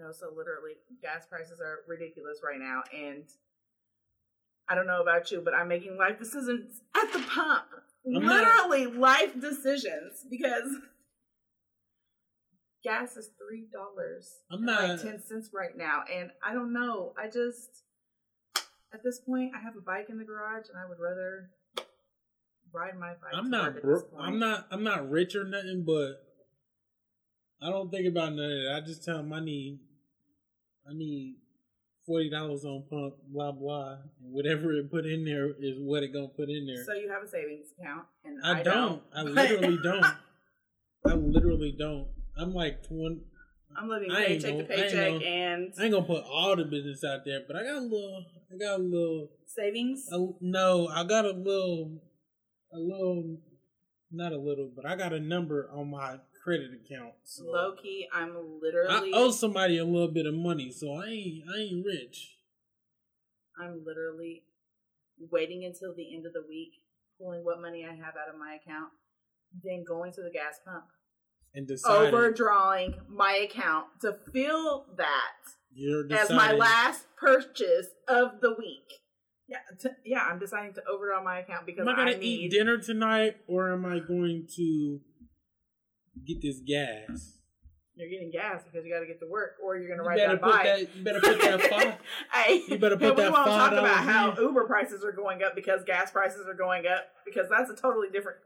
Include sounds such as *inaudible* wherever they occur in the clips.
No, so literally, gas prices are ridiculous right now, and I don't know about you, but I'm making life decisions at the pump. Literally, life decisions because gas is three dollars. I'm like not- ten cents right now, and I don't know. I just at this point, I have a bike in the garage, and I would rather ride my bike. I'm not I'm not I'm not rich or nothing, but I don't think about none of that. I just tell them I need I need forty dollars on pump, blah blah, and whatever it put in there is what it gonna put in there. So you have a savings account, and I, I, don't. I literally *laughs* don't. I literally don't. I'm like twenty. I'm living I paycheck to gonna- I ain't paycheck gonna- and I ain't gonna put all the business out there, but I got a little. I got a little. savings. A, no, I got a little. A little. Not a little, but I got a number on my credit account. So Low key, I'm literally. I owe somebody a little bit of money, so I ain't. I ain't rich. I'm literally waiting until the end of the week, pulling what money I have out of my account, then going to the gas pump, And deciding overdrawing my account to fill that as my last purchase of the week. Yeah, t- yeah, I'm deciding to overdraw my account because Am I gonna I need. eat dinner tonight, or am I going to get this gas? You're getting gas because you got to get to work, or you're going to You ride better that bike. that. You better put that *laughs* five. hey, You better put we that won't talk $5 about how. Uber prices are going up because gas prices are going up because that's a totally different.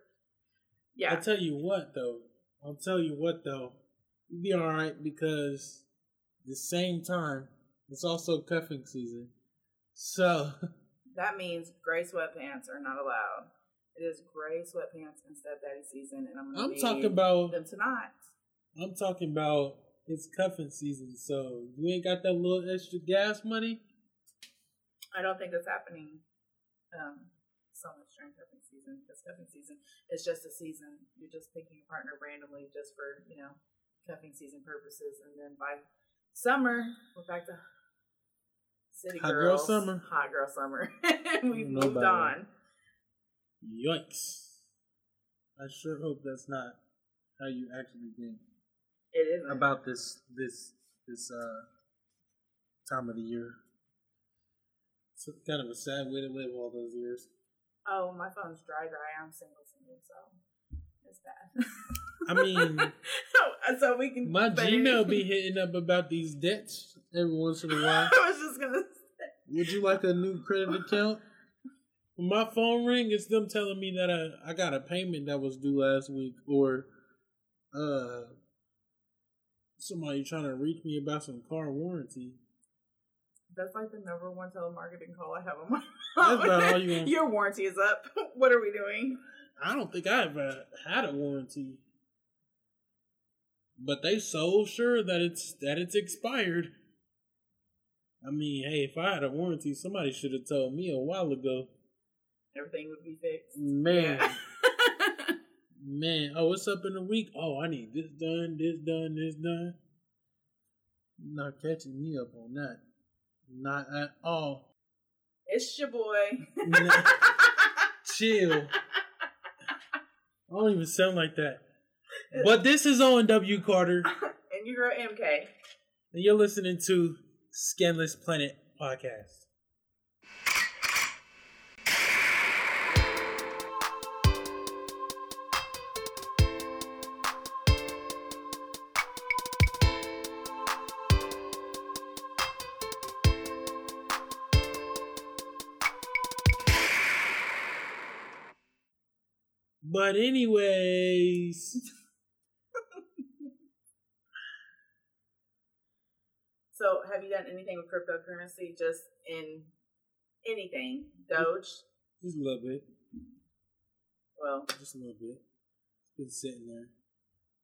Yeah, I'll tell you what though. I'll tell you what though. You'll be all right because the same time it's also cuffing season. So *laughs* that means gray sweatpants are not allowed. It is gray sweatpants and stepdaddy season, and I'm gonna I'm talking about. them tonight. I'm talking about. It's cuffing season, so you ain't got that little extra gas money. I don't think it's happening um, so much during cuffing season because cuffing season is just a season. You're just picking a partner randomly just for you know cuffing season purposes, and then by summer we're back to city Hot girl summer. hot girl summer. *laughs* We've moved on. Yikes! I sure hope that's not how you actually think It isn't about this this this uh time of the year. It's kind of a sad way to live all those years. Oh, my phone's dry, dry. I'm single, single, so it's bad. I mean, *laughs* so we can. my but- Gmail *laughs* be hitting up about these debts every once in a while. *laughs* I was just gonna. Say, Would you like a new credit account? When my phone ring, it's them telling me that I, I got a payment that was due last week, or uh somebody trying to reach me about some car warranty. that's like the number one telemarketing call I have on my. That's about all you want. Your warranty is up. *laughs* What are we doing? I don't think I ever had a warranty. But they so sure that it's that it's expired. I mean, hey, if I had a warranty, somebody should have told me a while ago. Everything would be fixed. Man, *laughs* man, oh, what's up in the week? Oh, I need this done, this done, this done. Not catching me up on that. Not at all. it's your boy. Nah. *laughs* Chill. I don't even sound like that. *laughs* But this is on W Carter, and your girl MK. and you're listening to Scanless Planet Podcast. But anyways, So, have you done anything with cryptocurrency? Just in anything, Doge. just a little bit, Well, just a little bit. It's been sitting there.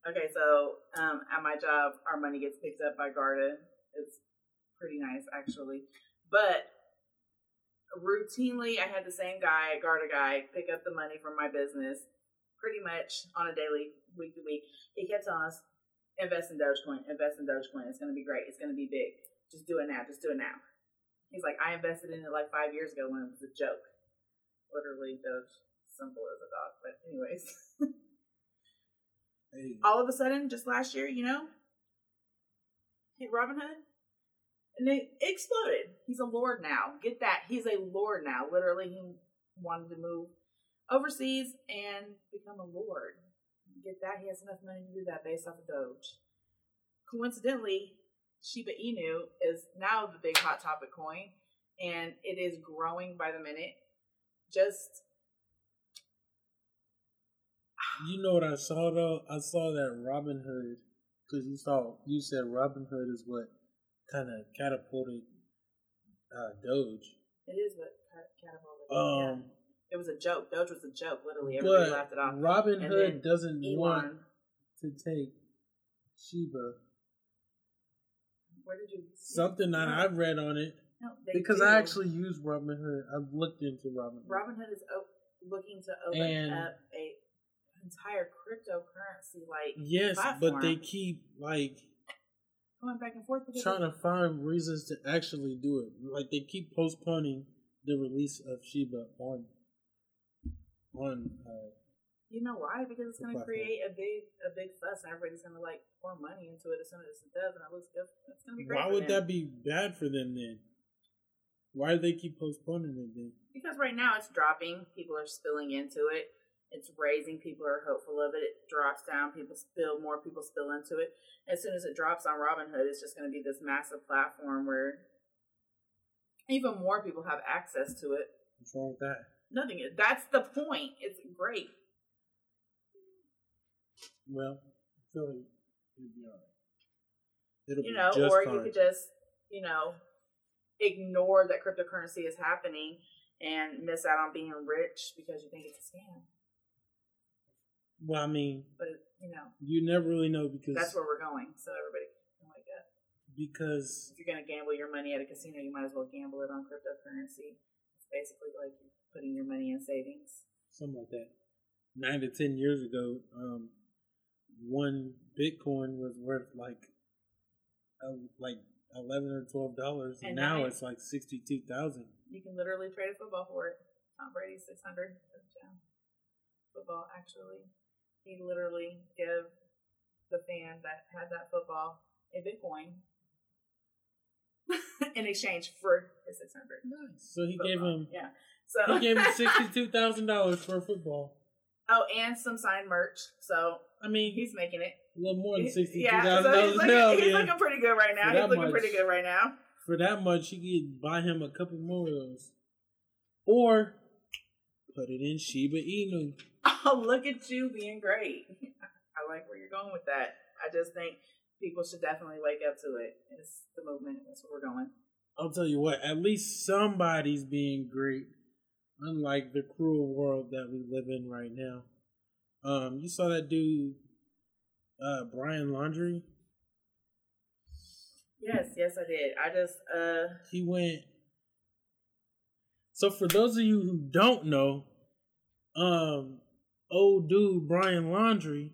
Okay, so um, at my job, our money gets picked up by Garda. It's pretty nice, actually. But routinely, I had the same guy, Garda guy, pick up the money from my business pretty much on a daily, week to week. He kept telling us, invest in Dogecoin, invest in Dogecoin. It's going to be great. It's going to be big. Just do it now. Just do it now. He's like, I invested in it like five years ago when it was a joke. Literally, Doge, simple as a dog. But, anyways. Hey, all of a sudden, just last year, you know, hit Robinhood, and it exploded. He's a lord now. Get that? He's a lord now. Literally, he wanted to move overseas and become a lord. Get that? He has enough money to do that based off of Doge. Coincidentally, Shiba Inu is now the big hot topic coin, and it is growing by the minute. Just You know what I saw though? I saw that Robinhood because you saw you said Robinhood is what kind of catapulted uh, Doge. it is what cat- catapulted. Um, yeah. It was a joke. Doge was a joke. Literally, everybody but laughed it off. Robin And Hood doesn't want to take Shiba. where did you? Something that No, I read on it no, they because do. I actually use Robinhood. I've looked into Robinhood. Robin Hood is op- looking to open And- up a entire cryptocurrency like Yes, but they keep like going back and forth because trying to find reasons to actually do it. Like they keep postponing the release of Shiba on on uh, you know why? Because it's going to create a big a big fuss, and everybody's going to like pour money into it as soon as it does, and it looks good. It's going to be great. Why would them. that be bad for them then? Why do they keep postponing it then? Because right now it's dropping, people are spilling into it. It's raising, people are hopeful of it. It drops down, people spill, more people spill into it. As soon as it drops on Robinhood, it's just going to be this massive platform where even more people have access to it. What's wrong with that? Nothing. Is that's the point. It's great. Well, like it'll be alright. It'll You be know, or fine. you could just, you know, ignore that cryptocurrency is happening and miss out on being rich because you think it's a scam. well, I mean, But, you know, you never really know because that's where we're going. So everybody can wake up. because if you're going to gamble your money at a casino, you might as well gamble it on cryptocurrency. It's basically like putting your money in savings. something like that. Nine to ten years ago, um, one Bitcoin was worth like, uh, like eleven or twelve dollars, and now now- it's like sixty two thousand. You can literally trade a football for it. Tom Brady's 600 touchdown. Football, actually. He literally gave the fan that had that football a Bitcoin *laughs* in exchange for his 600. Nice. So he gave him Yeah. So he gave me *laughs* sixty two thousand dollars for a football. Oh, and some signed merch. So I mean, he's making it. a little more than sixty two Yeah, thousand so he's dollars looking, now. he's looking pretty good right now. He's looking much. pretty good right now. For that much, you could buy him a couple more of those, or put it in Shiba Inu. *laughs* Oh, look at you being great. *laughs* I like where you're going with that. I just think people should definitely wake up to it. It's the movement. That's where we're going. I'll tell you what, at least somebody's being great, unlike the cruel world that we live in right now. Um, you saw that dude, uh, Brian Laundrie. Yes, yes, I did. I just, uh, He went. So for those of you who don't know, um, old dude Brian Laundrie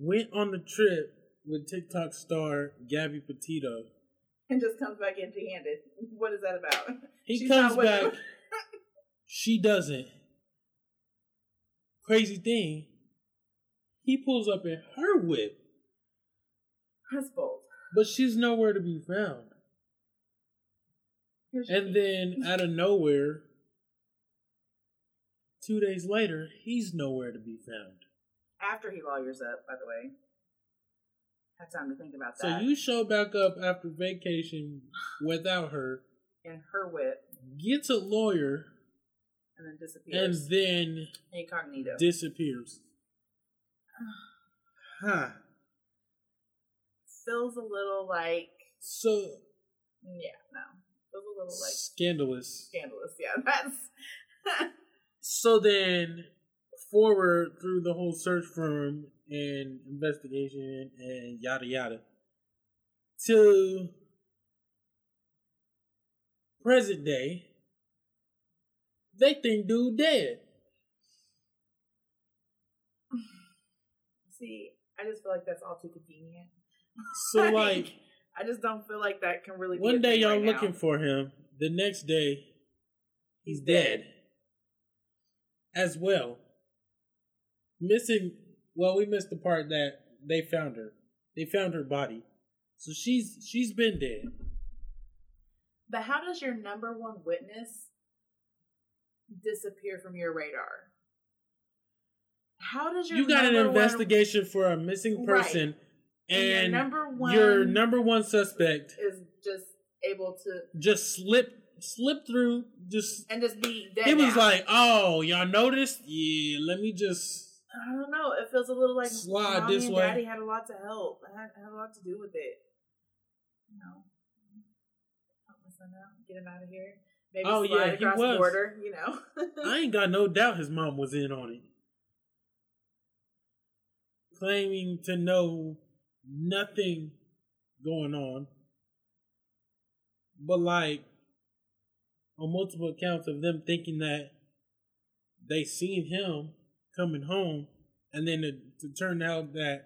went on the trip with TikTok star Gabby Petito. and just comes back empty handed. What is that about? *laughs* He She's comes back. she doesn't. Crazy thing. He pulls up in her whip, That's bold. but she's nowhere to be found. And then out of nowhere, two days later, he's nowhere to be found. after he lawyers up, by the way. Had time to think about that. So you show back up after vacation without her, in her whip, gets a lawyer, and then disappears. and disappears. then Incognito. disappears. Huh. Feels a little like, So yeah, no. Feels a little like scandalous. scandalous. Yeah, *laughs* that's. So then, forward through the whole search firm and investigation and yada yada to present day, they think dude dead. *laughs* See, I just feel like that's all too convenient. So *laughs* like I just don't feel like that can really. One day y'all right looking now. for him, the next day he's He's dead. dead. As well. Missing well, we missed the part that they found her. they found her body. So she's she's been dead. But how does your number one witness disappear from your radar? How does your You got an number one- investigation for a missing Right. person, And your number one- your number one suspect is just able to just slip slip through. Just and just be dead? it was like, oh, y'all noticed? Yeah, let me just. I don't know. It feels a little like Slide mommy this and way. daddy had a lot to help. Had, had a lot to do with it. You know, help my out, get him out of here. Maybe Oh, slide yeah, he was. border. You know. *laughs* I ain't got no doubt his mom was in on it. Claiming to know nothing going on. But like on multiple accounts of them thinking that they seen him coming home and then to, to turn out that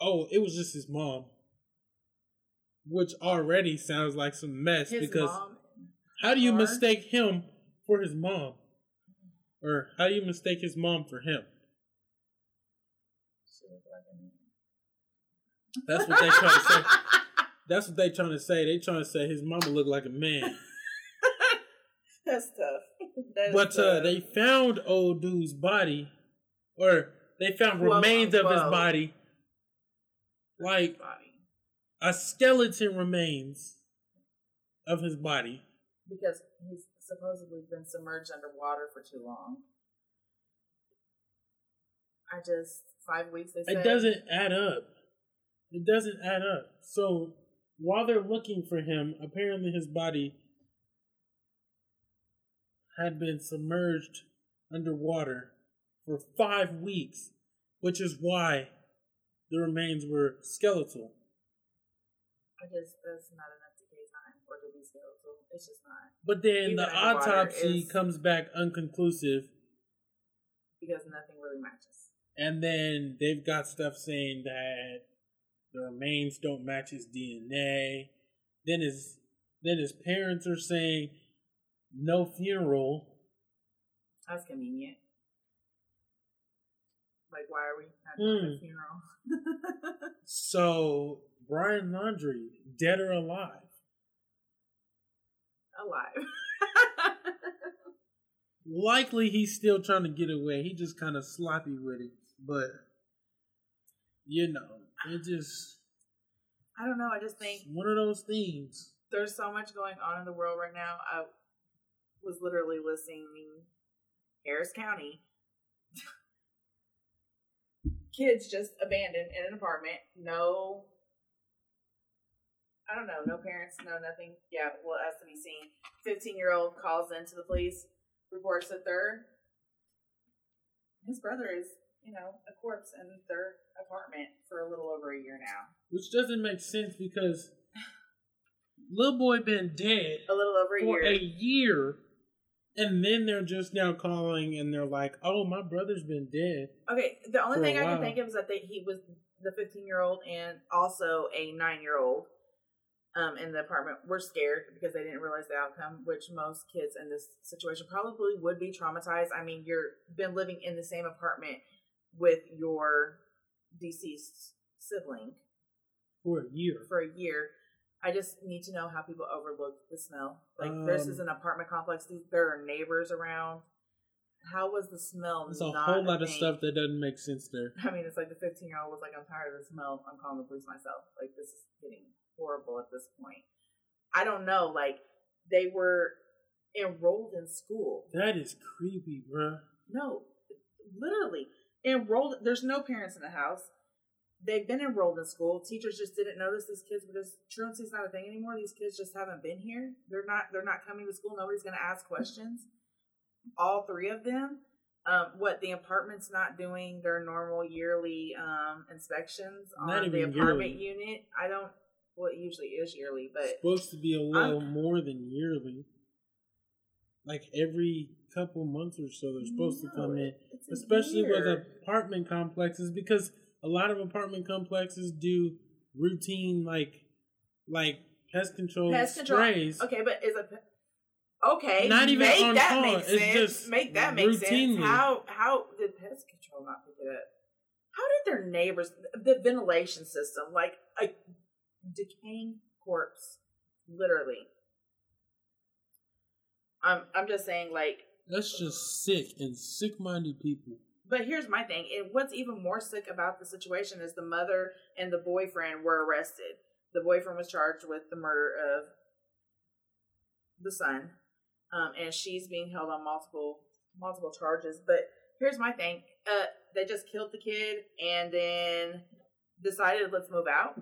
oh it was just his mom which already sounds like some mess His because how do you Or- mistake him for his mom? Or how do you mistake his mom for him? She *laughs* looked like a man. That's what they trying to say. That's what they trying to say. They trying to say his mama looked like a man. That's tough. That But uh, they found old dude's body, or they found Quote, remains of his body, like body a skeleton remains of his body. because he's supposedly been submerged underwater for too long. I just five weeks. They said It doesn't add up. It doesn't add up. So while they're looking for him, apparently his body had been submerged underwater for five weeks, which is why the remains were skeletal. I just that's not enough to pay time or to be skeletal. It's just not But then Even the autopsy comes back unconclusive, because nothing really matches. and then they've got stuff saying that the remains don't match his DNA. Then his then his parents are saying no funeral. That's convenient. Like, why are we doing Hmm. a funeral? *laughs* So Brian Laundrie, dead or alive? Alive. Likely he's still trying to get away. He just kind of sloppy with it, but you know, it just I don't know. I just think one of those things. there's so much going on in the world right now. I was literally listening Harris County. *laughs* Kids just abandoned in an apartment. No, I don't know. No parents, no nothing. Yeah, well, as to be seen. 15 year old calls into the police, reports that their his brother is, you know, a corpse in their apartment for a little over a year now. Which doesn't make sense because little boy been dead A little over a for year. a year, and then they're just now calling and they're like, "Oh, my brother's been dead." Okay, the only for thing I can while. think of is that they, he was the 15 year old and also a nine year old um, in the apartment were scared because they didn't realize the outcome, which most kids in this situation probably would be traumatized. I mean, you're been living in the same apartment with your deceased sibling For a year. for a year. I just need to know how people overlook the smell. Like, this is Um, an apartment complex. There are neighbors around. How was the smell? There's a whole lot of stuff that doesn't make sense there. I mean, it's like the 15 year old was like, I'm tired of the smell. I'm calling the police myself. Like, this is getting horrible at this point. I don't know. Like, they were enrolled in school. That is creepy, bruh. No, literally enrolled. There's no parents in the house. They've been enrolled in school. Teachers just didn't notice these kids because truancy's not a thing anymore. These kids just haven't been here. They're not. They're not coming to school. Nobody's going to ask questions. All three of them. Um, what the apartment's not doing their normal yearly um, inspections Not on the apartment yearly. unit. I don't. Well, it usually is yearly, but it's supposed to be a little more than yearly. Like every couple months or so, they're supposed to come in. it's Especially with apartment complexes, because a lot of apartment complexes do routine like like pest control pest control. sprays. Okay, but is a okay? Not even make on that call, make it's sense. just make that make sense. How how did pest control not pick it up? How did their neighbors, the ventilation system, like a decaying corpse, literally. I'm I'm just saying, like, That's just sick and sick-minded people. but here's my thing. And what's even more sick about the situation is the mother and the boyfriend were arrested. The boyfriend was charged with the murder of the son, um, and she's being held on multiple multiple charges. But here's my thing: uh, they just killed the kid and then decided let's move out.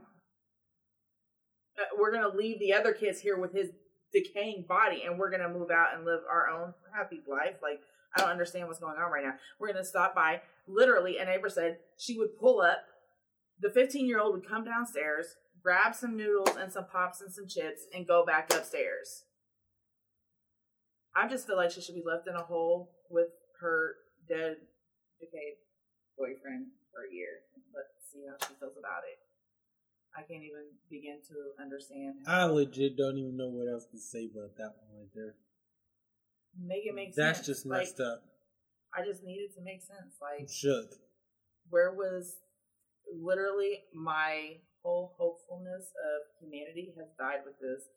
Uh, we're gonna leave the other kids here with his decaying body, and we're gonna move out and live our own happy life. Like I don't understand what's going on right now. We're gonna stop by. Literally, a neighbor said she would pull up. The 15 year old would come downstairs, grab some noodles and some pops and some chips, and go back upstairs. I just feel like she should be left in a hole with her dead, decayed boyfriend for a year. Let's see how she feels about it. I can't even begin to understand. I legit don't even know what else to say about that one right there. Make it make sense. That's sense. just Like, messed up. I just needed to make sense. I'm Like, shook. where was literally my whole hopefulness of humanity has died with this.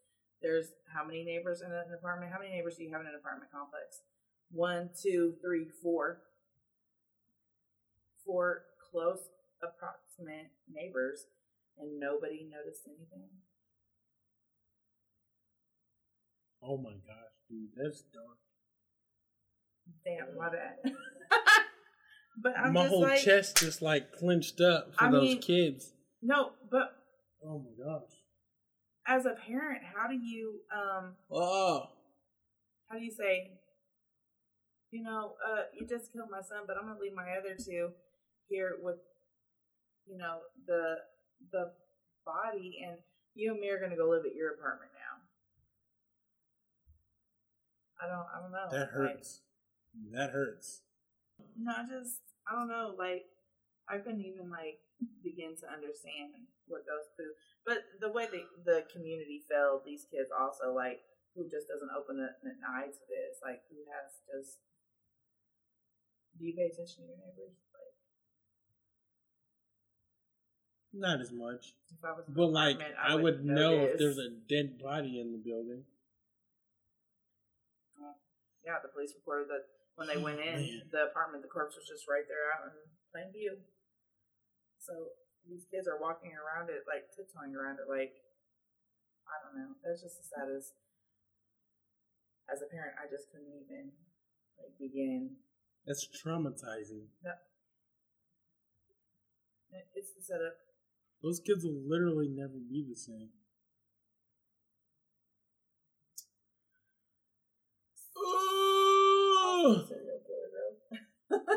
There's how many neighbors in an apartment? How many neighbors do you have in an apartment complex? One, two, three, four. Four close, approximate neighbors, and nobody noticed anything. Oh my gosh, dude, that's dark. Damn, my bad. *laughs* but I'm my whole like, chest just like clenched up for I those mean- kids. no, but Oh my gosh. as a parent, how do you um Oh, how do you say you know uh you just killed my son but i'm gonna leave my other two here with you know the the body and you and me are gonna go live at your apartment now i don't i don't know that Like, hurts. That hurts. no I just i don't know like i couldn't even like begin to understand what goes through but the way the the community felt these kids also like who just doesn't open an eye to this like who has just do you pay attention to your neighbors like Not as much. if i was But like, apartment, I would know if there's a dead body in the building. yeah the police reported that when they Oh, went in man. the apartment the corpse was just right there out in plain view so these kids are walking around it like tiptoeing around it like i don't know that's just the saddest as as a parent i just couldn't even like begin That's traumatizing. It- it's the setup Those kids will literally never be the same. Serial killer bro *laughs*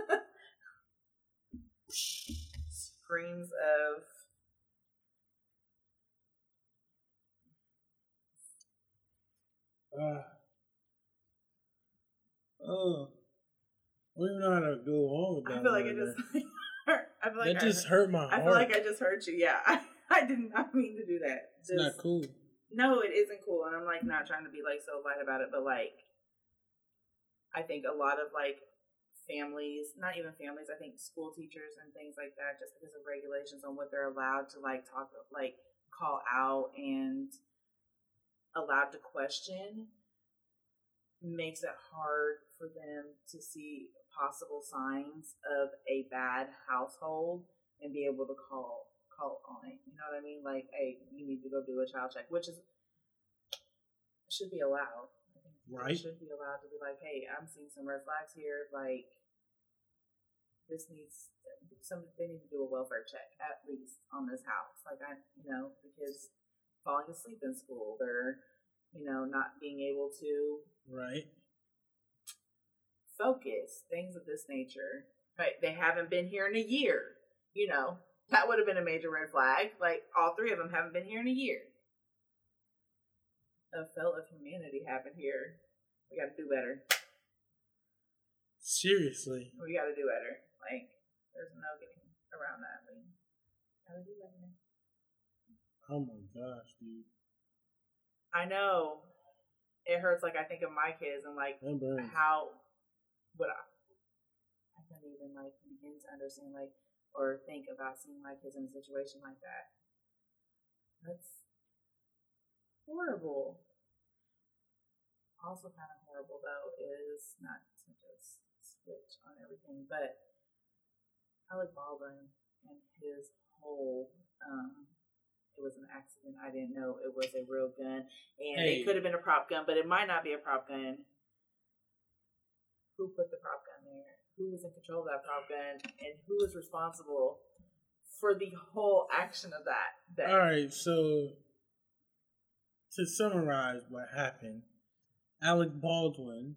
screams of Uh, oh. I don't know how to go on with that. i feel like it just *laughs* hurt i feel like that I- just hurt my I heart. feel like I just hurt you. Yeah, *laughs* I, I did not mean to do that. it's not cool. No, it isn't cool, and I'm like not trying to be like so light about it, but like, I think a lot of like families, not even families, I think school teachers and things like that, just because of regulations on what they're allowed to like talk, like call out and allowed to question, makes it hard for them to see possible signs of a bad household and be able to call call on it. You know what I mean? Like, hey, you need to go do a child check, which is should be allowed. Right. Should be allowed to be like, hey, I'm seeing some red flags here. Like, this needs some. They need to do a welfare check at least on this house. Like, I, you know, because falling asleep in school, they're, you know, not being able to Right. Focus, things of this nature. Right? They haven't been here in a year. You know, that would have been a major red flag. Like all three of them haven't been here in a year. A fell of humanity happened here. We got to do better. Seriously. We got to do better. Like there's no getting around that. We got to do better. Oh my gosh, dude. I know it hurts. Like I think of my kids and like how would I? I couldn't even like begin to understand like or think about seeing my kids in a situation like that. That's horrible. Also, kind of horrible though is not to just switch on everything, but Alec Baldwin and his whole um, it was an accident. I didn't know it was a real gun, and Hey. it could have been a prop gun, but it might not be a prop gun. Who put the prop gun there? Who was in control of that prop gun, and who was responsible for the whole action of that? that All right, so to summarize what happened, Alec Baldwin,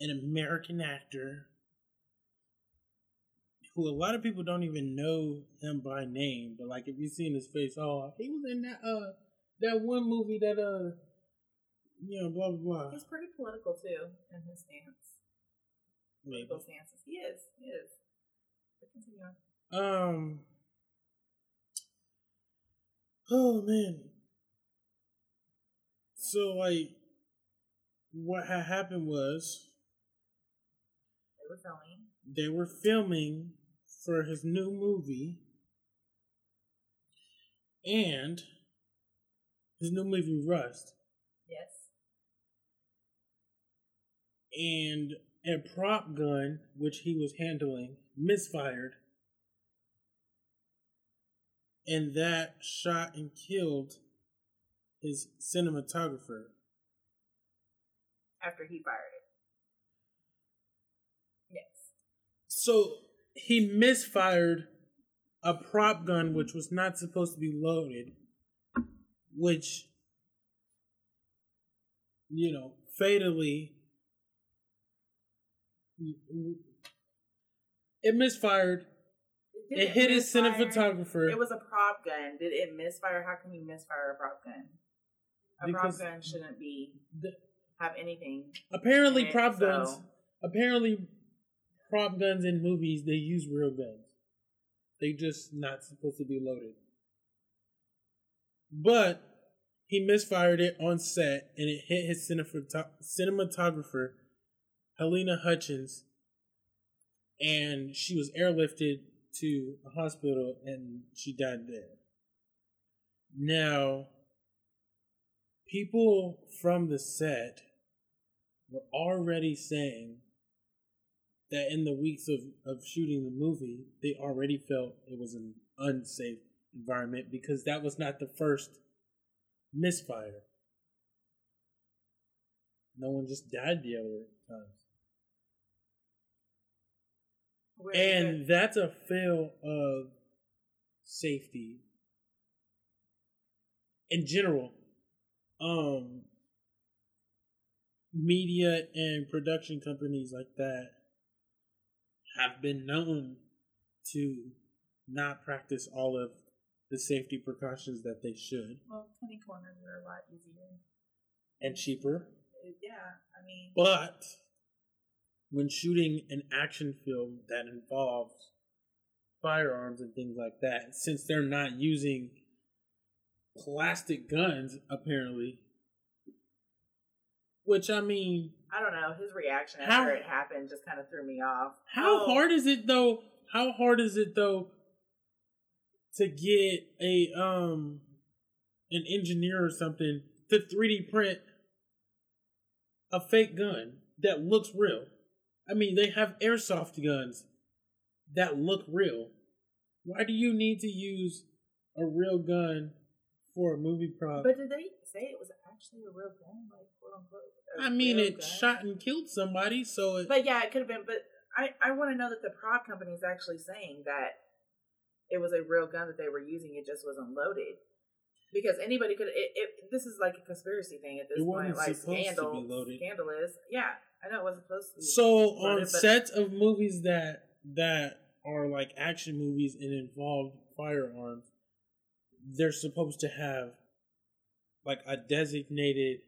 an American actor who a lot of people don't even know him by name, but like if you seen his face, oh, he was in that uh that one movie that uh know blah blah blah. He's pretty political too in his stance. Maybe. Political stances. He is. He is. But continue on. Um. Oh man. So like, what had happened was They were filming. they were filming for his new movie, and his new movie Rust, Yes. And a prop gun which he was handling misfired, and that shot and killed his cinematographer. After he fired it. Yes. So he misfired a prop gun which was not supposed to be loaded, which, you know, fatally, it misfired. Did It hit his cinematographer. It was a prop gun. Did it misfire? How can you misfire a prop gun? A Because- prop gun shouldn't be The- have anything. apparently, it, prop so- guns. Apparently, prop guns in movies they use real guns. They just not supposed to be loaded. But he misfired it on set, and it hit his cinematog- cinematographer, Halyna Hutchins, and she was airlifted to a hospital, and she died there. Now, people from the set were already saying that in the weeks of, of shooting the movie, they already felt it was an unsafe environment because that was not the first misfire. No one just died the other times. And that's a fail of safety in general. Um, media and production companies like that have been known to not practice all of the safety precautions that they should well, twenty corners are a lot easier. and cheaper. Yeah, I mean, But when shooting an action film that involves firearms and things like that, since they're not using plastic guns, apparently, which I mean, I don't know. His reaction How- after it happened just kind of threw me off. how Oh, hard is it though? How hard is it though to get a um an engineer or something to 3D print a fake gun that looks real? I mean, they have airsoft guns that look real. Why do you need to use a real gun for a movie prop? But did they say it was actually a real gun, like quote unquote? I mean, it gun? shot and killed somebody, so it, But yeah, it could have been. But I, I want to know that the prop company is actually saying that it was a real gun that they were using. It just wasn't loaded. Because anybody could. It, it, this is like a conspiracy thing at this It point. Like supposed to be scandal, scandalous. Yeah, I know it wasn't supposed to. be. So on but- sets of movies that that are like action movies and involve firearms, they're supposed to have like a designated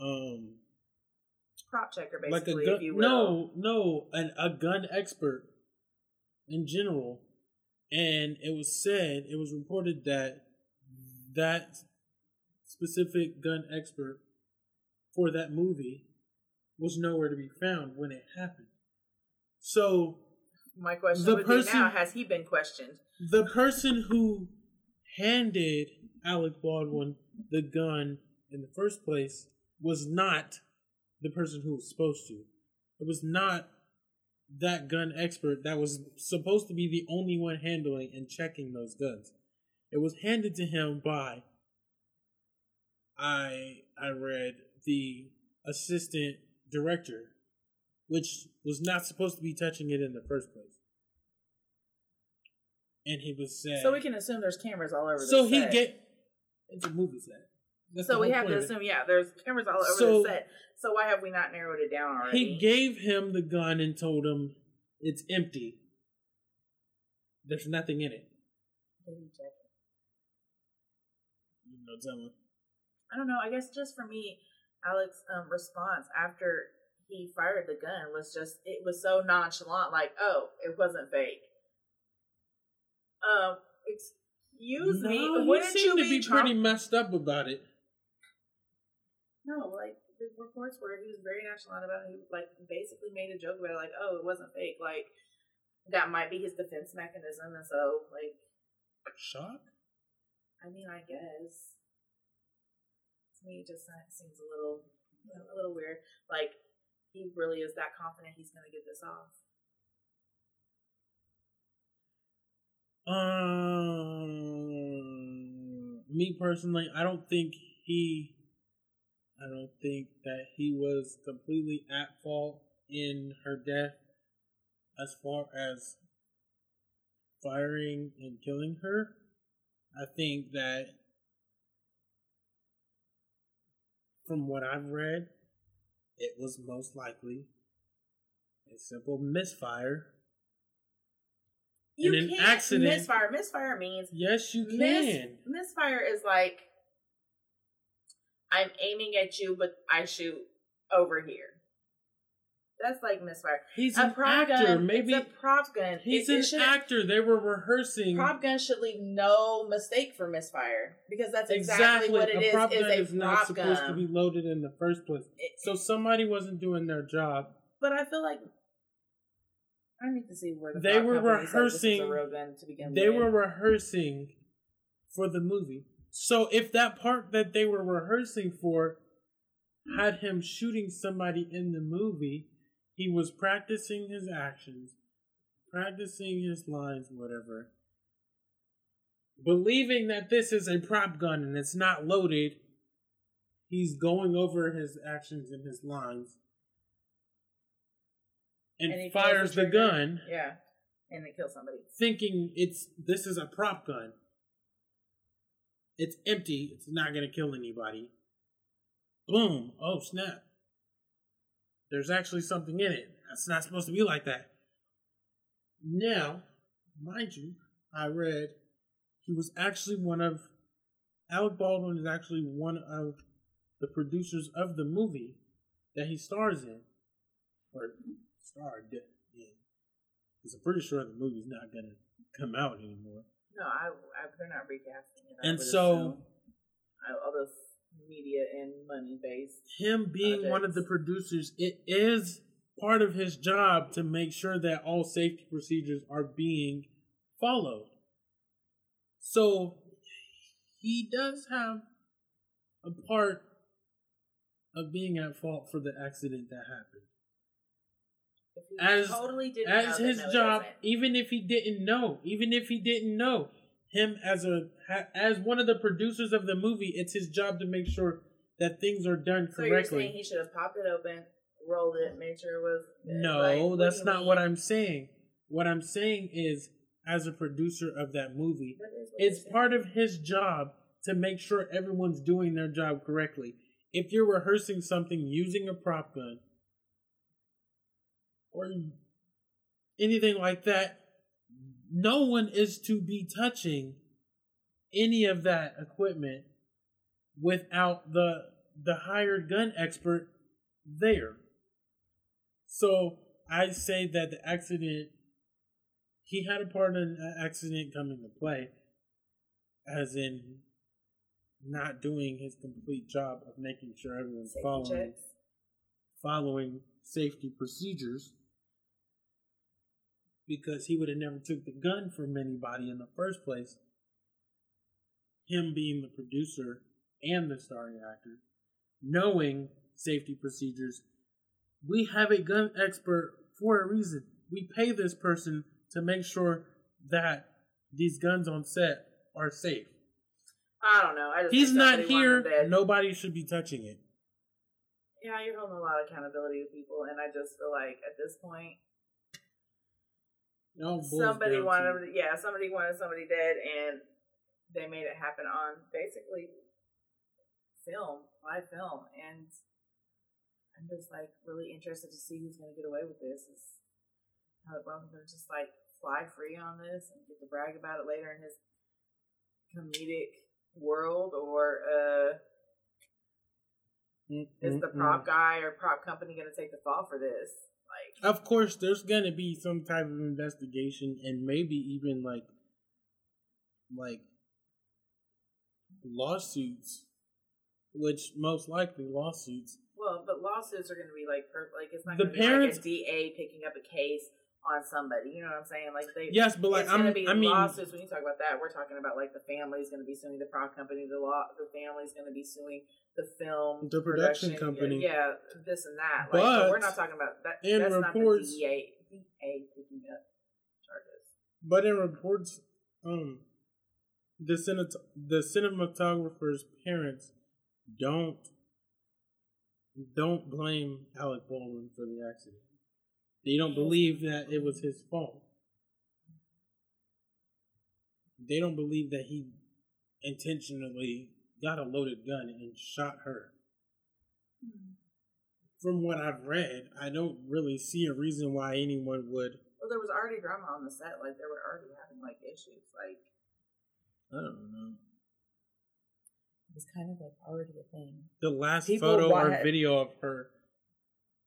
um prop checker, like a basically, gun if you will. no no an, a gun expert in general and it was said it was reported that that specific gun expert for that movie was nowhere to be found when it happened so My question The would person- be now: Has he been questioned? The person who handed Alec Baldwin the gun in the first place was not the person who was supposed to. It was not that gun expert that was supposed to be the only one handling and checking those guns. It was handed to him by I I read the assistant director, which was not supposed to be touching it in the first place. And he was saying So we can assume there's cameras all over. so he set. get it's a movie set. That's So we have to point of it. assume, yeah, there's cameras all over So- the set. So why have we not narrowed it down already? He gave him the gun and told him it's empty. There's nothing in it. Did he check it? You know. I don't know. I guess just for me, Alec's um, response after he fired the gun was just it was so nonchalant, like, oh, it wasn't fake. Um, excuse no, me, he wouldn't seemed you to be, be traum- pretty messed up about it. No, like the reports were he was very nonchalant about it. He like basically made a joke about it, like, oh, it wasn't fake. Like that might be his defense mechanism, and so like, Shock? I mean, I guess to me just seems a little, you know, a little weird. Like he really is that confident he's going to get this off. Um, me personally, I don't think he, I don't think that he was completely at fault in her death, as far as firing and killing her. I think that, from what I've read, it was most likely a simple misfire. You In an can't accident- misfire. Misfire means Yes, you Mis- can. misfire is like I'm aiming at you, but I shoot over here. That's like misfire. He's a an prop actor. gun. Maybe it's a prop gun. he's It- it an shouldn't- actor. They were rehearsing. Prop gun should leave no mistake for misfire because that's exactly, what it a is. prop Is gun a is not supposed gun. to be loaded in the first place. It- So somebody wasn't doing their job. but I feel like I need to see where the They prop were company said this is a rehearsing- real gun to begin They with. were rehearsing for the movie. So if that part that they were rehearsing for had him shooting somebody in the movie, he was practicing his actions, practicing his lines, whatever. Believing that this is a prop gun and it's not loaded, he's going over his actions and his lines and, And fires the trigger. gun Yeah, and it kills somebody. thinking it's this is a prop gun. It's empty. It's not gonna kill anybody. Boom! Oh snap! There's actually something in it. That's not supposed to be like that. Now, mind you, I read he was actually one of Alec Baldwin is actually one of the producers of the movie that he stars in, or starred in. Because I'm pretty sure the movie's not gonna come out anymore. No, I, I they're not recasting it. I And so- I, this media and money based. Him being one of the producers, it is part of his job to make sure that all safety procedures are being followed. So he does have a part of being at fault for the accident that happened. As- totally as his job, even if he didn't know, even if he didn't know, him as a as one of the producers of the movie, it's his job to make sure that things are done correctly. So you're saying he should have popped it open, rolled it, made sure it was. No, Like, that's not mean? what I'm saying. What I'm saying is, as a producer of that movie, That it's part of his job to make sure everyone's doing their job correctly. If you're rehearsing something using a prop gun or anything like that, no one is to be touching any of that equipment without the the hired gun expert there. So I say that the accident he had a part in an accident coming to play, as in not doing his complete job of making sure everyone's Safety following checks. following safety procedures. Because he would have never took the gun from anybody in the first place. Him being the producer and the starring actor, knowing safety procedures, we have a gun expert for a reason. We pay this person to make sure that these guns on set are safe. I don't know. I just He's not here. Nobody should be touching it. Yeah, you're holding a lot of accountability to people, and I just feel like at this point, It somebody wanted, to- yeah, somebody wanted somebody dead, and they made it happen on basically film, live film, and I'm just like really interested to see who's going to get away with this. Is how well they're just like fly free on this and get to brag about it later in his comedic world, or uh, mm, is mm, the mm. prop guy or prop company going to take the fall for this? Of course, there's gonna be some type of investigation, and maybe even like, like lawsuits, which most likely lawsuits. Well, but lawsuits are going to be like, per, like it's not The going to parents- be like a DA picking up a case on somebody. You know what I'm saying? Like they, Yes, but like it's I'm, to be I mean, lawsuits. When you talk about that, we're talking about like the family's going to be suing the prop company. The law, the family's going to be suing the film, The production production company. Yeah, this and that. Like, but, But we're not talking about that. in that's reports- not the DA, DA picking up charges. but in reports, um, the cinet- the cinematographer's parents don't don't blame Alec Baldwin for the accident. They don't believe that it was his fault. They don't believe that he intentionally got a loaded gun and shot her. From what I've read, I don't really see a reason why anyone would. Well, there was already drama on the set. Like they were already having like issues. Like I don't know. it was kind of like already a thing. The last People photo or video of her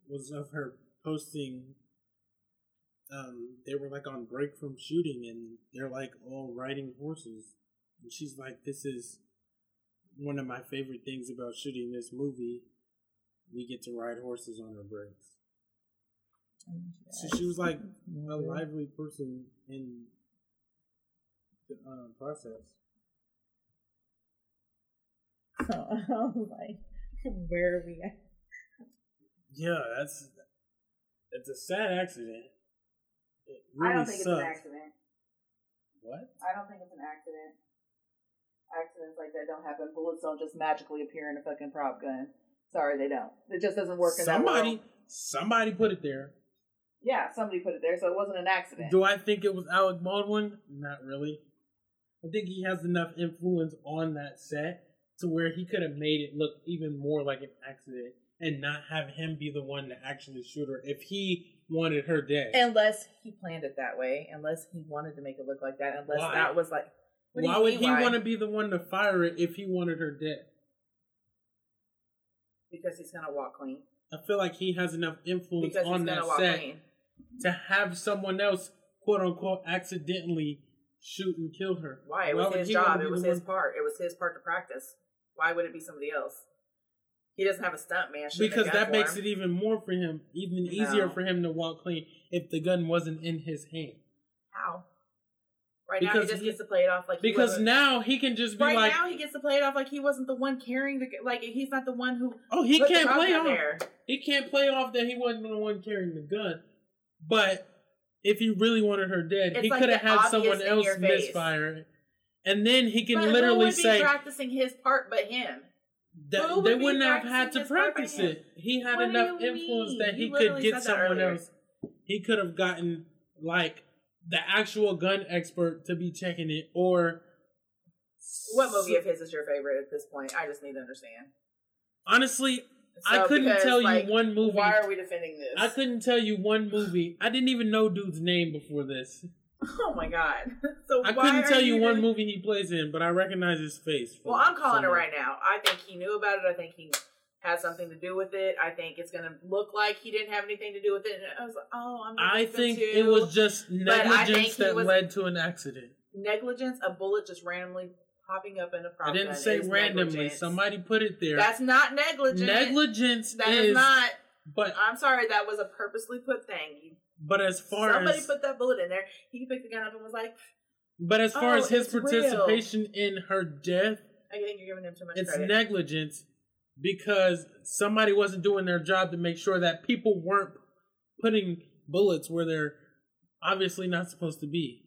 was of her posting. Um, they were like on break from shooting, and they're like all riding horses, and she's like, "This is one of my favorite things about shooting this movie. We get to ride horses on our breaks." So she was like a lively person in the uh, process. *laughs* Was like, where are we at? Yeah, that's it's a sad accident. It really I don't think sucks. it's an accident. What? I don't think it's an accident. Accidents like that don't happen. Bullets don't just magically appear in a fucking prop gun. Sorry, they don't. It just doesn't work in Somebody, somebody put it there. Yeah, somebody put it there, so it wasn't an accident. Do I think it was Alec Baldwin? Not really. I think he has enough influence on that set to where he could have made it look even more like an accident and not have him be the one to actually shoot her if he wanted her dead. Unless he planned it that way, unless he wanted to make it look like that, unless Why? that was like. Why would he why? want to be the one to fire it if he wanted her dead? Because he's gonna walk clean. I feel like he has enough influence Because on that set clean. to have someone else, quote unquote, accidentally shoot and kill her. Why? It was his job. It was his one- part. It was his part to practice. Why would it be somebody else? He doesn't have a stunt man. Because that makes him. it even more for him, even easier No. for him to walk clean if the gun wasn't in his hand. How? Right now, Because he just he- gets to play it off like he Because now he can just be Right like, now, he gets to play it off like he wasn't the one carrying the like he's not the one who "Oh, he can't play off. there. He can't play off that he wasn't the one carrying the gun." But if he really wanted her dead, It's he like could have had someone else misfire and then he can But literally say practicing his part but him. That would they wouldn't have had to his part by practice it. He had What enough influence mean? that he You could get someone earlier. else. He could have gotten like the actual gun expert to be checking it, or What movie of his is your favorite at this point? I just need to understand. honestly, I couldn't because, tell like, you one movie. Why are we defending this? I couldn't tell you one movie. I didn't even know dude's name before this. *laughs* Oh my god! *laughs* So I couldn't tell you one doing- movie he plays in, but I recognize his face. Well, I'm calling it right now. I think he knew about it. I think he had something to do with it. I think it's gonna look like he didn't have anything to do with it. And I was like, oh, I'm. I think too. it was just negligence that led to an accident. negligence. A bullet just randomly popping up in a prop I didn't say randomly. negligence. Somebody put it there. That's not negligence. negligence That is, is not. but I'm sorry. That was a purposely put thing. You But as far Somebody as somebody put that bullet in there. He picked the gun up and was like, but as far Oh, as his it's real. participation in her death, I think you're giving him too much it's credit. negligence because somebody wasn't doing their job to make sure that people weren't putting bullets where they're obviously not supposed to be.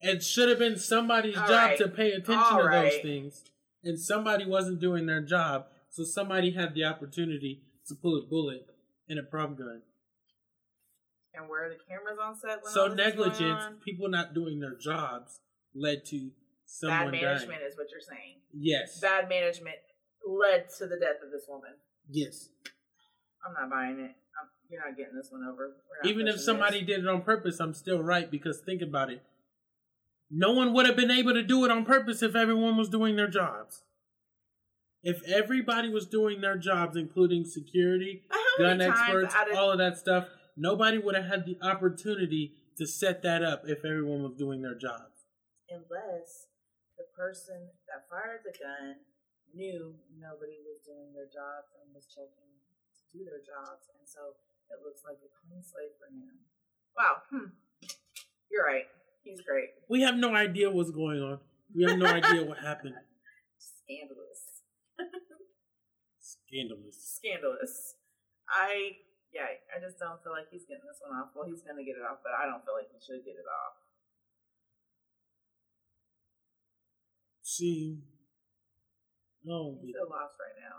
It should have been somebody's All job right. to pay attention All to those things, and somebody wasn't doing their job, so somebody had the opportunity to pull a bullet in a prop gun. And where are the cameras on set? When So all this is going negligence, people not doing their jobs, led to someone Bad dying. management is what you're saying. Yes. Bad management led to the death of this woman. yes. I'm not buying it. I'm, you're not getting this one over. Even if somebody this. did it on purpose, I'm still right because think about it. No one would have been able to do it on purpose if everyone was doing their jobs. If everybody was doing their jobs, including security, gun experts, of- all of that stuff, nobody would have had the opportunity to set that up if everyone was doing their job. unless the person that fired the gun knew nobody was doing their jobs and was checking to do their jobs, and so it looks like a clean slate for him. Wow, hmm. you're right. He's great. We have no idea what's going on. We have no idea what happened. *laughs* Scandalous. *laughs* Scandalous. Scandalous. I yeah, I just don't feel like he's getting this one off. Well, he's gonna get it off, but I don't feel like he should get it off. See, oh, He's so lost right now.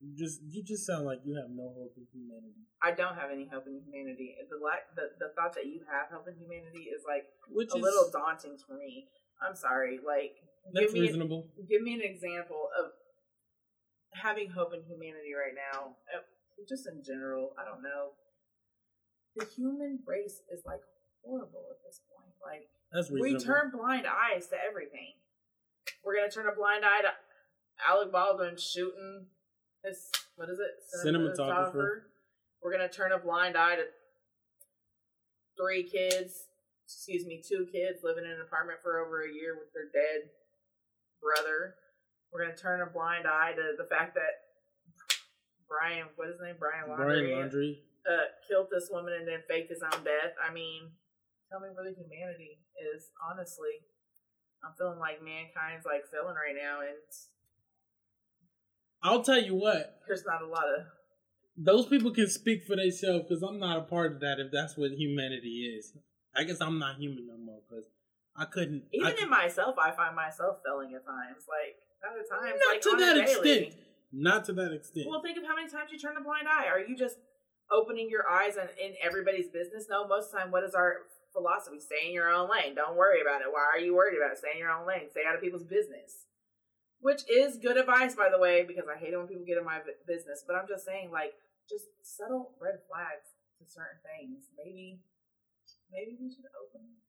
you just you just sound like you have no hope in humanity. I don't have any hope in humanity. The la- the the thought that you have hope in humanity is like Which a is little daunting to me. I'm sorry. Like, that's give me reasonable. give me an example of having hope in humanity right now. Uh, Just in general, I don't know. The human race is like horrible at this point. Like, we turn blind eyes to everything. We're gonna turn a blind eye to Alec Baldwin shooting his what is it Cinematographer. We're gonna turn a blind eye to three kids, excuse me, two kids living in an apartment for over a year with their dead brother. We're gonna turn a blind eye to the fact that Brian, what is his name, Brian Laundrie, Brian Laundrie. uh, killed this woman and then faked his own death. I mean, tell me where the humanity is. Honestly, I'm feeling like mankind's like failing right now, and I'll tell you what. there's not a lot of. Those people can speak for themselves because I'm not a part of that. If that's what humanity is, I guess I'm not human no more because I couldn't. Even I, in myself, I find myself failing at times. Like other times, not like to that extent. Not to that extent. Well, think of how many times you turn a blind eye. Are you just opening your eyes and in everybody's business? No, most of the time, what is our philosophy? Stay in your own lane. Don't worry about it. Why are you worried about it? Stay in your own lane. Stay out of people's business. Which is good advice, by the way, because I hate it when people get in my business. But I'm just saying, like, just subtle red flags to certain things. Maybe, maybe we should open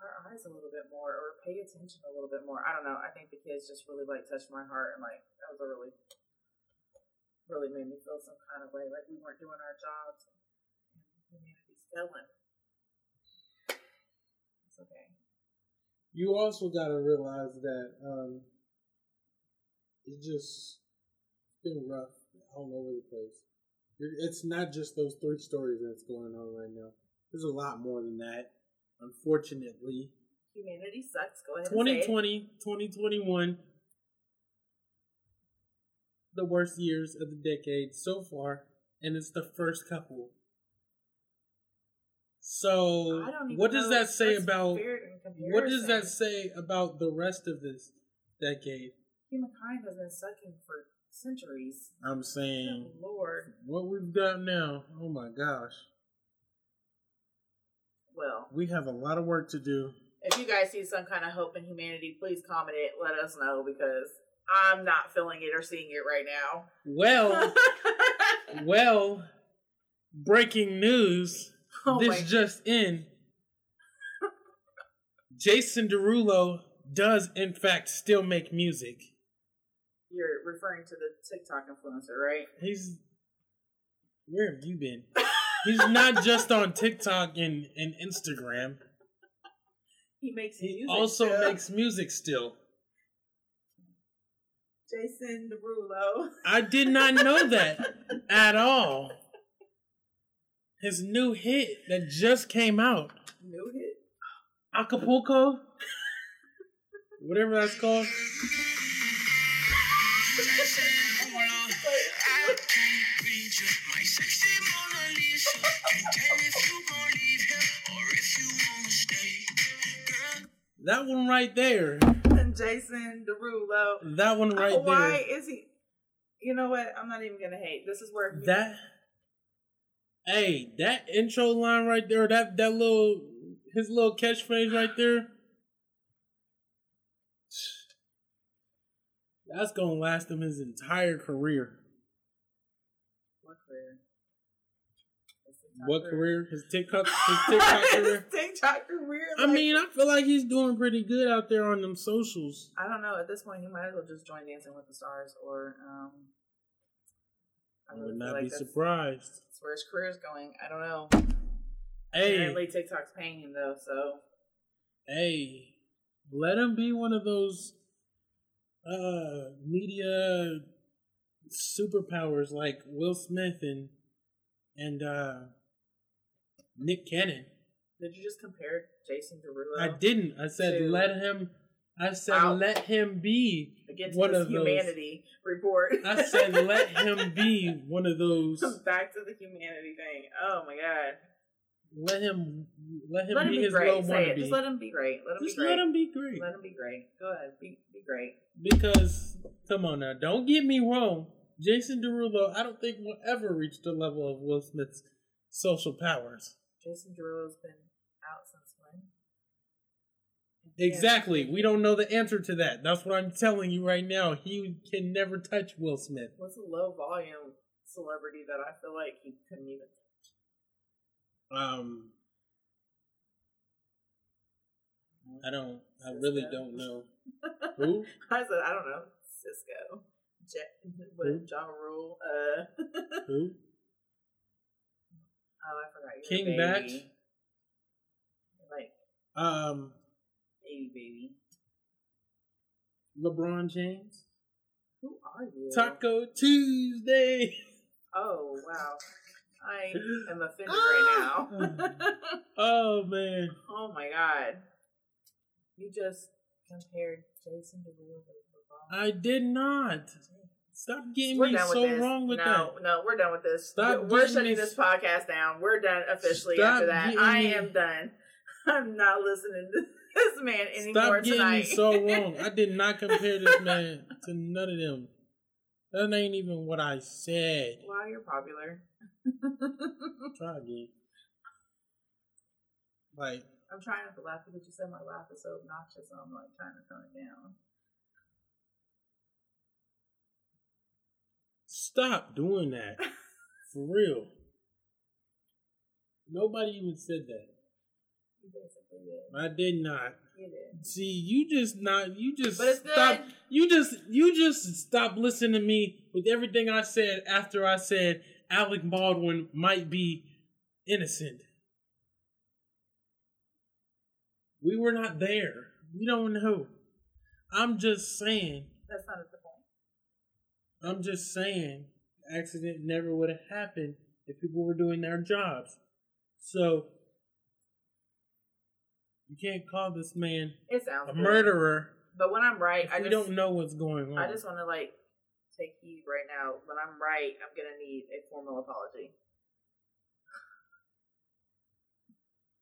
our eyes a little bit more or pay attention a little bit more. I don't know. I think the kids just really like touched my heart and like that was a really really made me feel some kind of way, like we weren't doing our jobs and humanity's failing. It's okay. you also got to realize that um, it's just been rough all over the place. It's not just those three stories that's going on right now. There's a lot more than that. Unfortunately, Humanity sucks. Go ahead. and say it. 2020, 2021, the worst years of the decade so far, and it's the first couple. So, I don't even what does that say about what does that say about the rest of this decade? Humankind has been sucking for centuries. I'm saying oh, Lord. what we've got now. Oh my gosh, Well, we have a lot of work to do. if you guys see some kind of hope in humanity, please comment it. Let us know because I'm not feeling it or seeing it right now. Well, *laughs* well, breaking news. *laughs* oh this just in. Jason Derulo does in fact still make music. You're referring to the TikTok influencer, right? He's where have you been? *laughs* He's not just on TikTok and, and Instagram. He makes He music. also too. makes music still. Jason Derulo. I did not know that at all. His new hit that just came out, New hit. Acapulco, whatever that's called. *laughs* That one right there. *laughs* Jason Derulo. That one right oh, there. Why is he? You know what? I'm not even gonna hate. This is where he- That. Hey, that intro line right there, that that little his little catchphrase right there. *sighs* That's gonna last him his entire career. What career? His TikTok What career? His TikTok, his *laughs* TikTok career. His TikTok career. I mean, I feel like he's doing pretty good out there on them socials. I don't know. At this point, he might as well just join Dancing with the Stars, or um, I really would not like be that's- surprised. That's where his career's going. I don't know. Hey, Apparently, TikTok's paying him though, so hey, let him be one of those uh media superpowers like Will Smith and and uh Nick Cannon. did you just compare Jason Derulo I didn't. I said To- let him I said let him be against one of those. humanity report? I said *laughs* let him be one of those *laughs* back to the humanity thing. Oh my god! let him let him Let him be be his great. Say it. Just let him be great. Let him Just be great. let him be great. Let him be great. Go ahead. Be be great. Because come on now, don't get me wrong. Jason Derulo, I don't think will ever reach the level of Will Smith's social powers. Jason Derulo's been out since when? Exactly. We don't know the answer to that. That's what I'm telling you right now. He can never touch Will Smith. What's a low volume celebrity that I feel like he couldn't even Um I don't I really don't know. Who? *laughs* I said I don't know. Cisco. Jet, what Who? Ja Rule. Uh *laughs* Who? Oh, I forgot. King baby. Batch? Like Um baby baby. LeBron James. Who are you? Taco Tuesday. Oh wow. I am offended *laughs* right now. *laughs* Oh man. oh my god. You just compared Jason Derulo to LeBron. I did not. Stop getting We're me done with so this. wrong with no, that. No, no, we're done with this. Stop we're shutting this podcast down. We're done officially Stop after that. I me- am done. *laughs* I'm not listening to *laughs* this man anymore Stop getting tonight. me so wrong. *laughs* I did not compare this man to none of them. That ain't even what I said. wow, you're popular. Try again. Like, I'm trying not to laugh because you said my laugh is so obnoxious, so I'm like trying to tone it down. Stop doing that. *laughs* For real. Nobody even said that. You basically did. I did not. Did. See, you just not. You just good. stop. You just you just stop listening to me with everything I said after I said Alec Baldwin might be innocent. We were not there. We don't know. I'm just saying. That's not the point. I'm just saying. Accident never would have happened if people were doing their jobs. So you can't call this man It sounds a good. murderer But when I'm right, I we just don't know what's going on. I just want to like take heed right now. When I'm right, I'm gonna need a formal apology.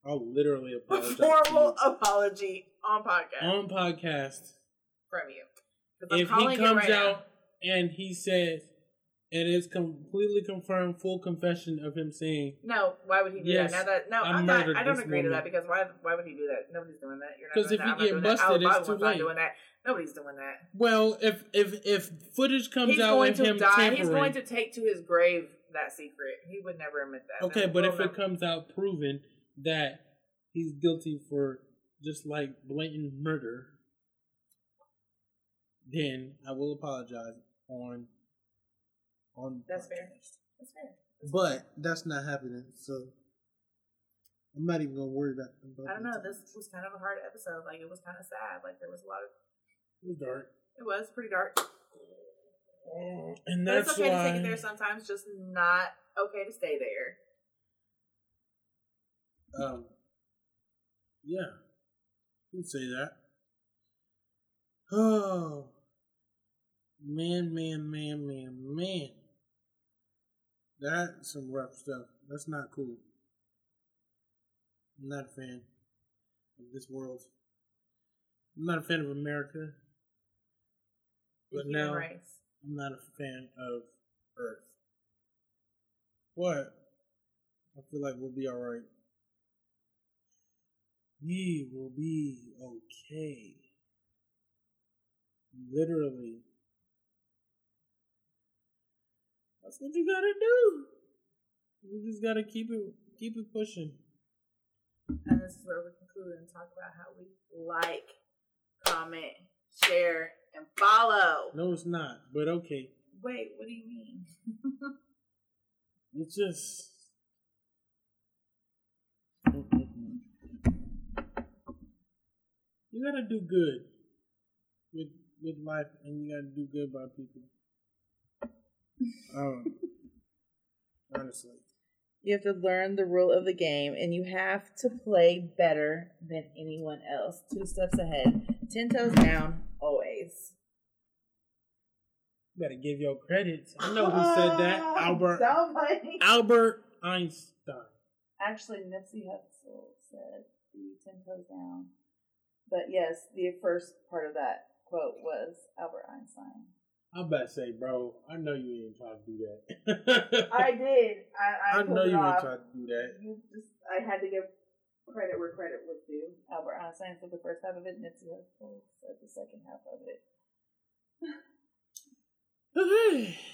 I'll literally A apologize. formal apology on podcast on podcast. from you. If he comes right out. And he says, and it's completely confirmed, full confession of him saying, No, why would he do Yes, that? Now that no, I I'm not. I don't agree to that because why? Why would he do that? Nobody's doing that. You're not 'Cause doing if that. you I'm get busted, it's too late. doing that. Nobody's doing that. "Well, if if if footage comes He's out going of to him die. tampering, He's going to take to his grave that secret. He would never admit that. okay, No, but if it comes out proven that he's guilty for just like blatant murder, then I will apologize on on. That's fair. That's fair. That's But fair. that's not happening, so I'm not even gonna worry about. about I don't know. This was kind of a hard episode. Like it was kind of sad. Like there was a lot of. It was dark. It was pretty dark. And But that's it's okay why. to take it there sometimes, just not okay to stay there. Um, yeah, you can say that. *sighs* Oh, man, man, man, man, man. That's some rough stuff. That's not cool. I'm not a fan of this world. I'm not a fan of America. But human now rights. I'm not a fan of Earth. What? I feel like we'll be alright. We will be okay. Literally. That's what you gotta do. You just gotta keep it keep it pushing. And this is where we conclude and talk about how we like, comment, share, and follow. No, it's not. But okay. Wait, what do you mean? It's just. You gotta do good with with life, and you gotta do good by people. Um, honestly, You have to learn the rule of the game, and you have to play better than anyone else. Two steps ahead, ten toes down, always. you gotta give your credits. I know who *laughs* said that. Albert. Albert Einstein. Actually, Nipsey Hussle said the ten toes down. But yes, the first part of that quote was Albert Einstein. I'm about to say, bro. I know you ain't trying to do that. I did. I, I, I know you ain't trying to do that. You just, I had to give credit where credit was due. Albert Einstein said the first half of it, Nipsey Hussle said the second half of it. Okay. *sighs*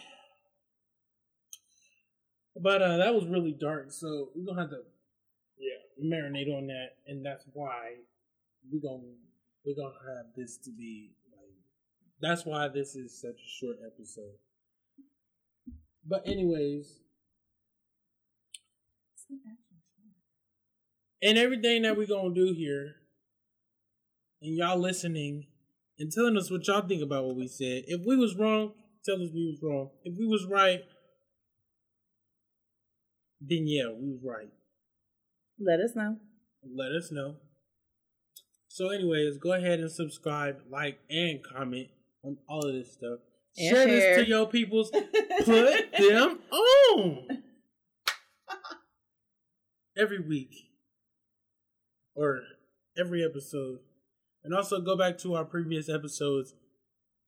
But uh that was really dark, so we're gonna have to yeah marinate on that, and that's why we're gonna we're gonna have this to be that's why this is such a short episode. But anyways, and everything that we're gonna do here, and y'all listening and telling us what y'all think about what we said. If we was wrong, tell us we was wrong. If we was right, then yeah, we was right. Let us know. Let us know. So, anyways, go ahead and subscribe, like, and comment on all of this stuff. And share, share. this to your peoples. *laughs* Put them on every week or every episode. And also go back to our previous episodes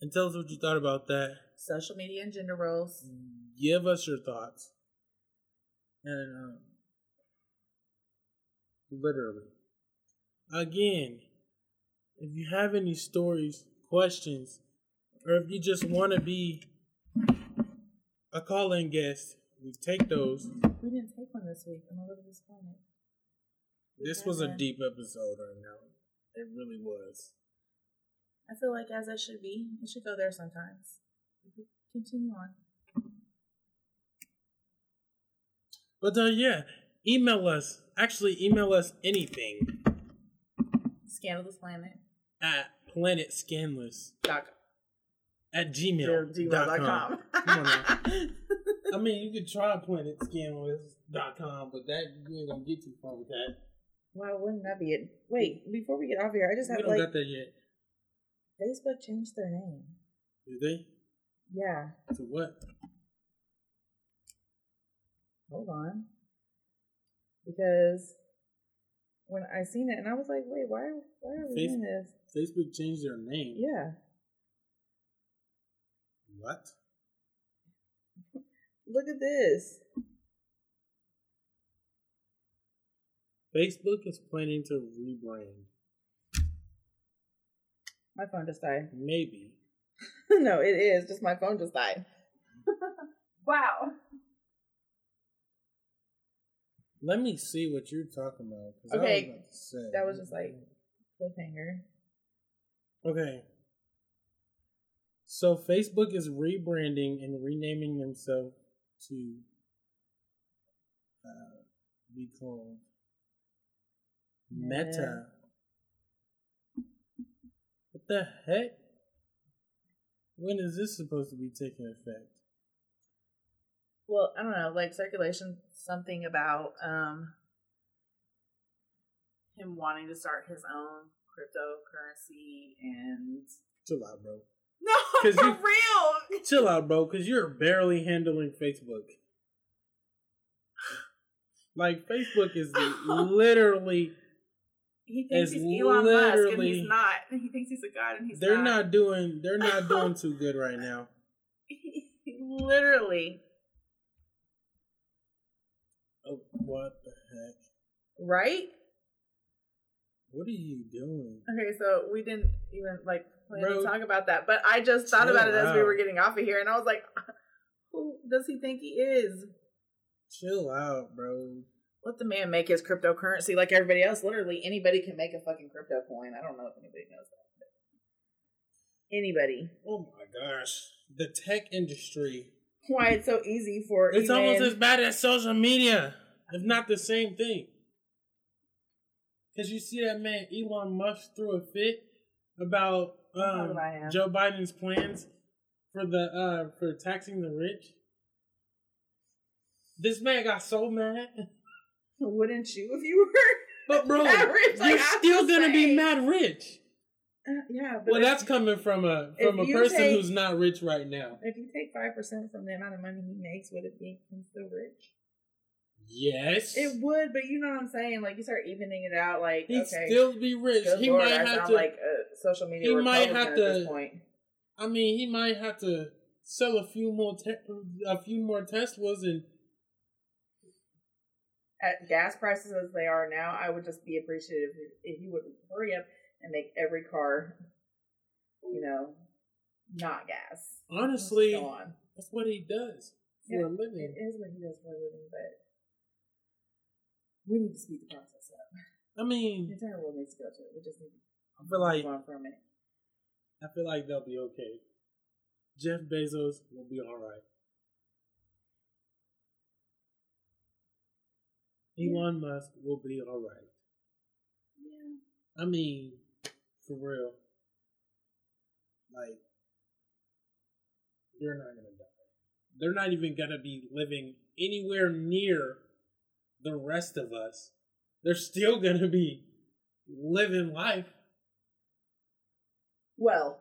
and tell us what you thought about that. Social media and gender roles. Give us your thoughts. And um, literally, again, if you have any stories, questions, or if you just want to be a call in guest, we take those. We didn't take one this week. I'm a little disappointed. This was a deep episode right now. It really was. I feel like as it should be, it should go there sometimes. Continue on. But uh, yeah, email us. Actually, email us anything Scandalous Planet. at planetscandalous Dot at gmail gmail.com. Come on now. *laughs* I mean, you could try planetscandalous.com, but that you ain't gonna get too far with that. Why wouldn't that be it? Wait, before we get off here, I just have We have don't like got that yet. Facebook changed their name. Did they? Yeah. To what? Hold on. Because when I seen it and I was like, wait, why why are we Face- doing this? Facebook changed their name. Yeah. What? Look at this. Facebook is planning to rebrand. My phone just died. *laughs* Maybe. no, it is. Just my phone just died. *laughs* wow. Let me see what you're talking about. 'cause I was Okay, about to say. that was just like cliffhanger. Okay. So Facebook is rebranding and renaming themselves to uh, be called Meta. Meta. What the heck? When is this supposed to be taking effect? Well, I don't know, like circulation, something about um Him wanting to start his own cryptocurrency and Chill out, bro. No, *laughs* 'Cause for you- real. Chill out, bro, because you're barely handling Facebook. Like Facebook is *laughs* literally He thinks he's Elon Musk and he's not. He thinks he's a god and he's they're not. not doing they're not *laughs* doing too good right now. Literally. Oh, what the heck? right? What are you doing? Okay, so we didn't even like plan to talk about that, but I just thought chill about it as we were getting off of here, and I was like, *laughs* "Who does he think he is?" Chill out, bro. Let the man make his cryptocurrency like everybody else. Literally, anybody can make a fucking crypto coin. I don't know if anybody knows that. but Anybody. Oh my gosh. The tech industry. Why it's so easy for It's even- almost as bad as social media, if not the same thing. Because you see that man Elon Musk threw a fit about um, did I have? Joe Biden's plans for the uh, for taxing the rich. This man got so mad, *laughs* Wouldn't you if you were? but bro, *laughs* rich, you're still to gonna be mad rich. Uh, yeah, but Well, that's coming from a from a person take- who's not rich right now. if you take five percent from the amount of money he makes, would it be still rich? Yes, It would, but you know what I'm saying. Like you start evening it out. Like he'd okay, still be rich. he Lord, might I have to. like a social media he Republican might have at to- this point. I mean, he might have to sell a few more te- a few more Teslas and At gas prices as they are now, I would just be appreciative if, if he would hurry up and make every car, you know, not gas. honestly, that's what he does for Yeah, a living. It is what he does for a living, but we need to speed the process up. I The mean, entire world needs to go to it. We just need to I feel like move on from it. I feel like they'll be okay. Jeff Bezos will be all right. Elon Musk will be all right. Yeah. I mean, for real. Like, they're not gonna die. They're not even gonna be living anywhere near the rest of us. They're still *laughs* gonna be living life. Well,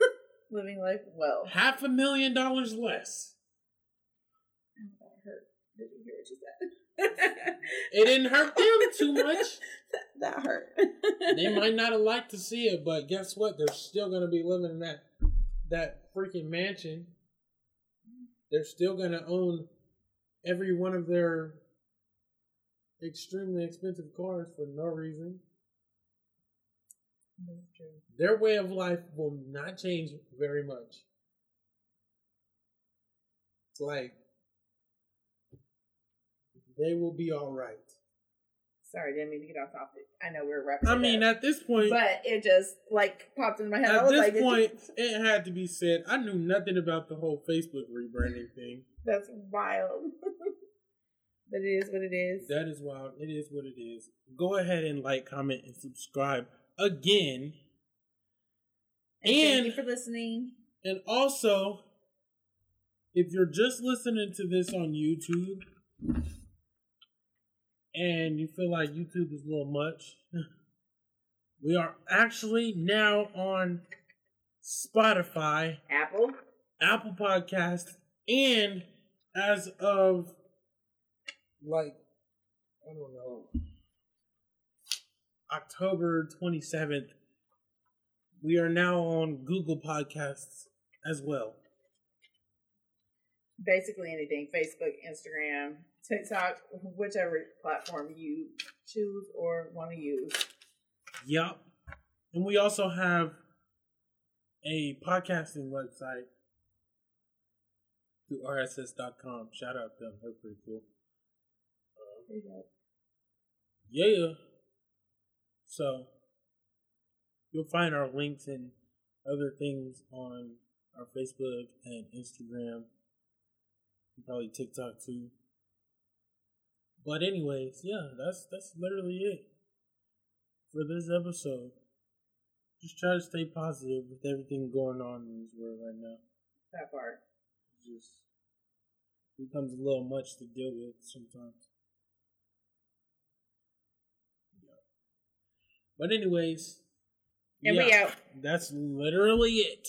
*laughs* living life well. Half a million dollars less. Oh, that hurt. Did you hear what you said? It didn't hurt them too much. *laughs* that hurt. They might not have liked to see it, but guess what? They're still gonna be living in that that freaking mansion. They're still gonna own every one of their extremely expensive cars for no reason. That's true. Their way of life will not change very much. It's like they will be all right. Sorry, didn't mean to get off topic. I know we're wrapping. I mean, up, at this point, but it just like popped in my head. I At this like, point, it had to be said. I knew nothing about the whole Facebook rebranding thing. *laughs* that's wild. *laughs* but it is what it is. That is wild. It is what it is. Go ahead and like, comment, and subscribe again. and thank you for listening. And also, if you're just listening to this on YouTube and you feel like YouTube is a little much, *laughs* we are actually now on Spotify. Apple. Apple Podcast, and as of like I don't know October twenty seventh, we are now on Google Podcasts as well. basically anything facebook instagram tiktok whichever platform you choose or want to use Yup. And we also have a podcasting website through rss.com. Shout out to them. They're pretty cool. Yeah. So you'll find our links and other things on our Facebook and Instagram, and probably TikTok too. But anyways, yeah, that's that's literally it for this episode. Just try to stay positive with everything going on in this world right now. That part. Just becomes a little much to deal with sometimes. But anyways, And we out. That's literally it.